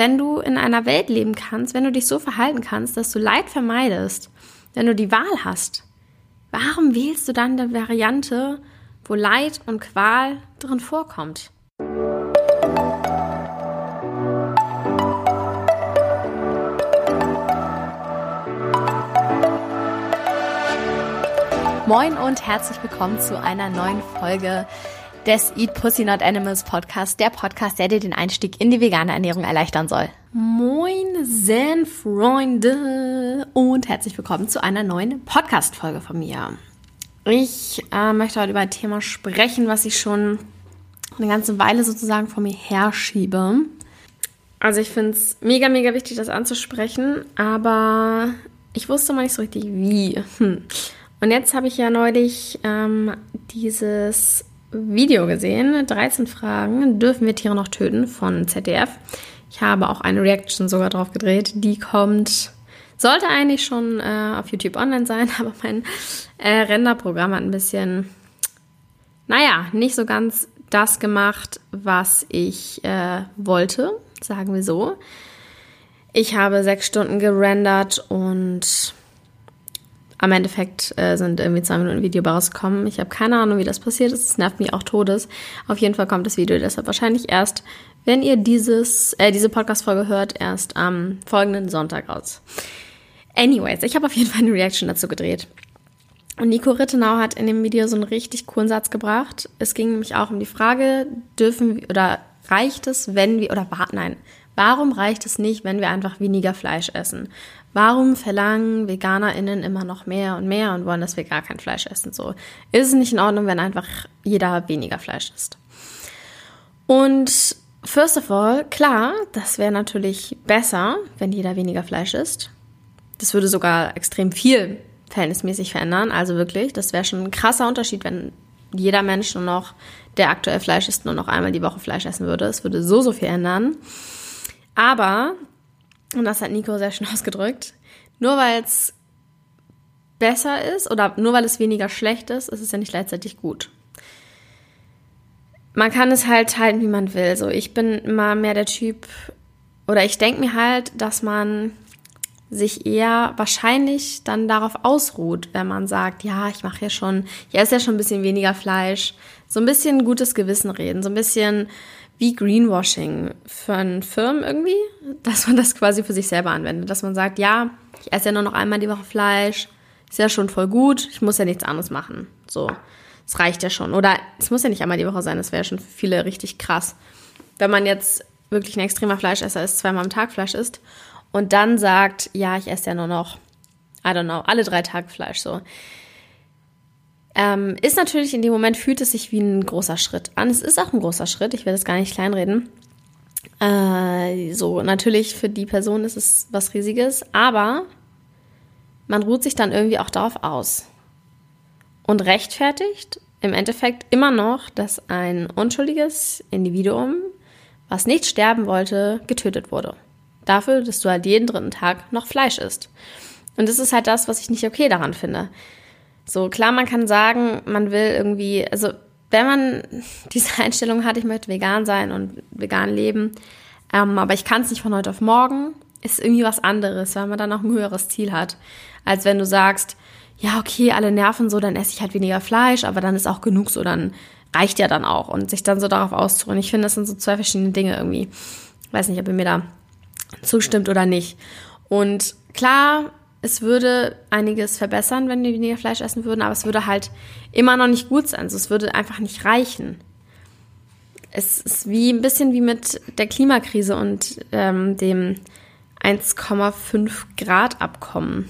wenn du in einer Welt leben kannst, wenn du dich so verhalten kannst, dass du Leid vermeidest, wenn du die Wahl hast, warum wählst du dann eine Variante, wo Leid und Qual drin vorkommt? Moin und herzlich willkommen zu einer neuen Folge des Eat Pussy Not Animals Podcast, der Podcast, der dir den Einstieg in die vegane Ernährung erleichtern soll. Moin, Zen-Freunde und herzlich willkommen zu einer neuen Podcast-Folge von mir. Ich äh, möchte heute über ein Thema sprechen, was ich schon eine ganze Weile sozusagen vor mir herschiebe. Also ich finde es mega, mega wichtig, das anzusprechen, aber ich wusste mal nicht so richtig wie. Hm. Und jetzt habe ich ja neulich ähm, dieses Video gesehen, 13 Fragen, dürfen wir Tiere noch töten von ZDF. Ich habe auch eine Reaction sogar drauf gedreht, die kommt, sollte eigentlich schon äh, auf YouTube online sein, aber mein äh, Renderprogramm hat ein bisschen, naja, nicht so ganz das gemacht, was ich äh, wollte, sagen wir so. Ich habe sechs Stunden gerendert und am Endeffekt äh, sind irgendwie zwei Minuten Video rausgekommen. Ich habe keine Ahnung, wie das passiert ist. Es nervt mich auch todes. Auf jeden Fall kommt das Video deshalb wahrscheinlich erst, wenn ihr dieses, äh, diese Podcast-Folge hört, erst am folgenden Sonntag raus. Anyways, ich habe auf jeden Fall eine Reaction dazu gedreht. Und Nico Rittenau hat in dem Video so einen richtig coolen Satz gebracht. Es ging nämlich auch um die Frage, dürfen wir oder reicht es, wenn wir, oder nein, warum reicht es nicht, wenn wir einfach weniger Fleisch essen? Warum verlangen VeganerInnen immer noch mehr und mehr und wollen, dass wir gar kein Fleisch essen? So ist es nicht in Ordnung, wenn einfach jeder weniger Fleisch isst. Und first of all, klar, das wäre natürlich besser, wenn jeder weniger Fleisch isst. Das würde sogar extrem viel verhältnismäßig verändern. Also wirklich, das wäre schon ein krasser Unterschied, wenn jeder Mensch nur noch, der aktuell Fleisch isst, nur noch einmal die Woche Fleisch essen würde. Es würde so, so viel ändern. Aber und das hat Nico sehr schön ausgedrückt, nur weil es besser ist oder nur weil es weniger schlecht ist, ist es ja nicht gleichzeitig gut. Man kann es halt halten, wie man will. So, ich bin immer mehr der Typ, oder ich denke mir halt, dass man sich eher wahrscheinlich dann darauf ausruht, wenn man sagt, ja, ich mache ja schon, ich esse ja schon ein bisschen weniger Fleisch, so ein bisschen gutes Gewissen reden, so ein bisschen wie Greenwashing für Firmen irgendwie, dass man das quasi für sich selber anwendet. Dass man sagt, ja, ich esse ja nur noch einmal die Woche Fleisch, ist ja schon voll gut, ich muss ja nichts anderes machen. So, es reicht ja schon. Oder es muss ja nicht einmal die Woche sein, das wäre schon für viele richtig krass. Wenn man jetzt wirklich ein extremer Fleischesser ist, zweimal am Tag Fleisch isst und dann sagt, ja, ich esse ja nur noch, I don't know, alle drei Tage Fleisch so ähm, ist natürlich in dem Moment fühlt es sich wie ein großer Schritt an. Es ist auch ein großer Schritt, ich werde es gar nicht kleinreden. Äh, so, natürlich für die Person ist es was Riesiges, aber man ruht sich dann irgendwie auch darauf aus. Und rechtfertigt im Endeffekt immer noch, dass ein unschuldiges Individuum, was nicht sterben wollte, getötet wurde. Dafür, dass du halt jeden dritten Tag noch Fleisch isst. Und das ist halt das, was ich nicht okay daran finde. So, klar, man kann sagen, man will irgendwie, also wenn man diese Einstellung hat, ich möchte vegan sein und vegan leben, ähm, aber ich kann es nicht von heute auf morgen, ist irgendwie was anderes, weil man dann auch ein höheres Ziel hat, als wenn du sagst, ja, okay, alle nerven so, dann esse ich halt weniger Fleisch, aber dann ist auch genug so, dann reicht ja dann auch und sich dann so darauf auszuruhen. Ich finde, das sind so zwei verschiedene Dinge irgendwie. Ich weiß nicht, ob ihr mir da zustimmt oder nicht. Und klar, es würde einiges verbessern, wenn wir weniger Fleisch essen würden, aber es würde halt immer noch nicht gut sein. Also es würde einfach nicht reichen. Es ist wie ein bisschen wie mit der Klimakrise und ähm, dem 1,5 Grad Abkommen.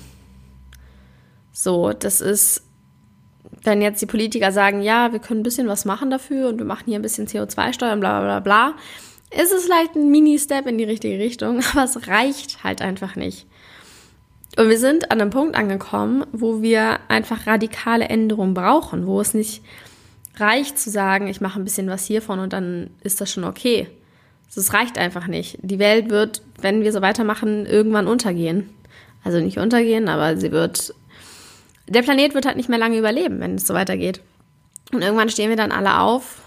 So, das ist, wenn jetzt die Politiker sagen, ja, wir können ein bisschen was machen dafür und wir machen hier ein bisschen CO2-Steuer und bla bla bla bla, ist es vielleicht ein Mini-Step in die richtige Richtung, aber es reicht halt einfach nicht. Und wir sind an einem Punkt angekommen, wo wir einfach radikale Änderungen brauchen, wo es nicht reicht zu sagen, ich mache ein bisschen was hiervon und dann ist das schon okay. Das reicht einfach nicht. Die Welt wird, wenn wir so weitermachen, irgendwann untergehen. Also nicht untergehen, aber sie wird. Der Planet wird halt nicht mehr lange überleben, wenn es so weitergeht. Und irgendwann stehen wir dann alle auf,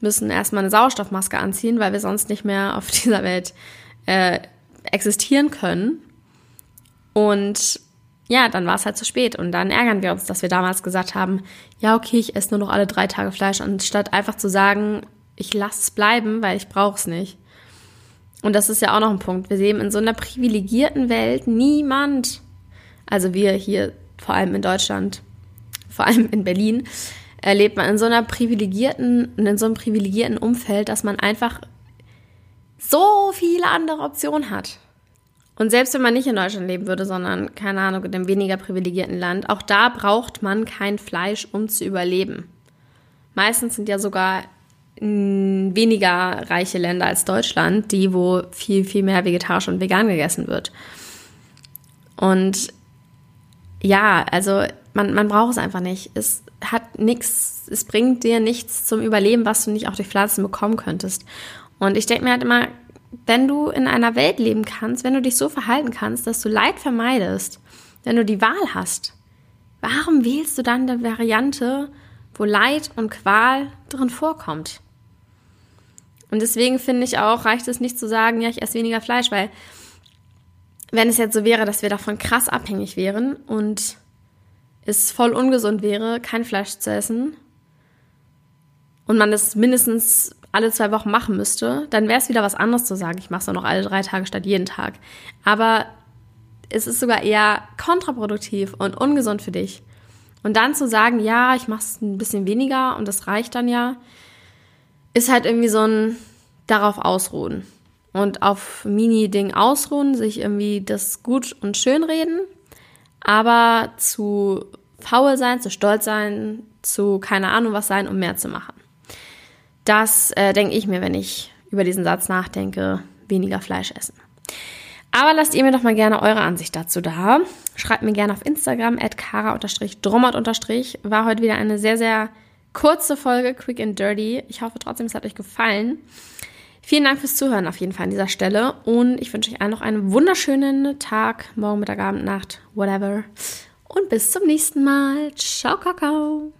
müssen erstmal eine Sauerstoffmaske anziehen, weil wir sonst nicht mehr auf dieser Welt äh, existieren können. Und ja, dann war es halt zu spät. Und dann ärgern wir uns, dass wir damals gesagt haben, ja, okay, ich esse nur noch alle drei Tage Fleisch, anstatt einfach zu sagen, ich lasse es bleiben, weil ich brauche es nicht. Und das ist ja auch noch ein Punkt. Wir sehen in so einer privilegierten Welt niemand, also wir hier vor allem in Deutschland, vor allem in Berlin, erlebt man in so einer privilegierten, in so einem privilegierten Umfeld, dass man einfach so viele andere Optionen hat. Und selbst wenn man nicht in Deutschland leben würde, sondern, keine Ahnung, in einem weniger privilegierten Land, auch da braucht man kein Fleisch, um zu überleben. Meistens sind ja sogar weniger reiche Länder als Deutschland, die, wo viel, viel mehr vegetarisch und vegan gegessen wird. Und ja, also man, man braucht es einfach nicht. Es hat nichts, es bringt dir nichts zum Überleben, was du nicht auch durch Pflanzen bekommen könntest. Und ich denke mir halt immer, wenn du in einer Welt leben kannst, wenn du dich so verhalten kannst, dass du Leid vermeidest, wenn du die Wahl hast, warum wählst du dann die Variante, wo Leid und Qual drin vorkommt? Und deswegen finde ich auch, reicht es nicht zu sagen, ja, ich esse weniger Fleisch, weil wenn es jetzt so wäre, dass wir davon krass abhängig wären und es voll ungesund wäre, kein Fleisch zu essen und man das mindestens alle zwei Wochen machen müsste, dann wäre es wieder was anderes zu sagen, ich mache es nur noch alle drei Tage statt jeden Tag. Aber es ist sogar eher kontraproduktiv und ungesund für dich. Und dann zu sagen, ja, ich mache es ein bisschen weniger und das reicht dann ja, ist halt irgendwie so ein darauf ausruhen. Und auf Mini-Ding ausruhen, sich irgendwie das gut und schön reden, aber zu faul sein, zu stolz sein, zu keine Ahnung was sein, um mehr zu machen. Das äh, denke ich mir, wenn ich über diesen Satz nachdenke, weniger Fleisch essen. Aber lasst ihr mir doch mal gerne eure Ansicht dazu da. Schreibt mir gerne auf Instagram at kara-drummert- war heute wieder eine sehr, sehr kurze Folge, quick and dirty. Ich hoffe trotzdem, es hat euch gefallen. Vielen Dank fürs Zuhören auf jeden Fall an dieser Stelle und ich wünsche euch allen noch einen wunderschönen Tag, morgen, Mittag, Abend, Nacht, whatever. Und bis zum nächsten Mal. Ciao, Kakao.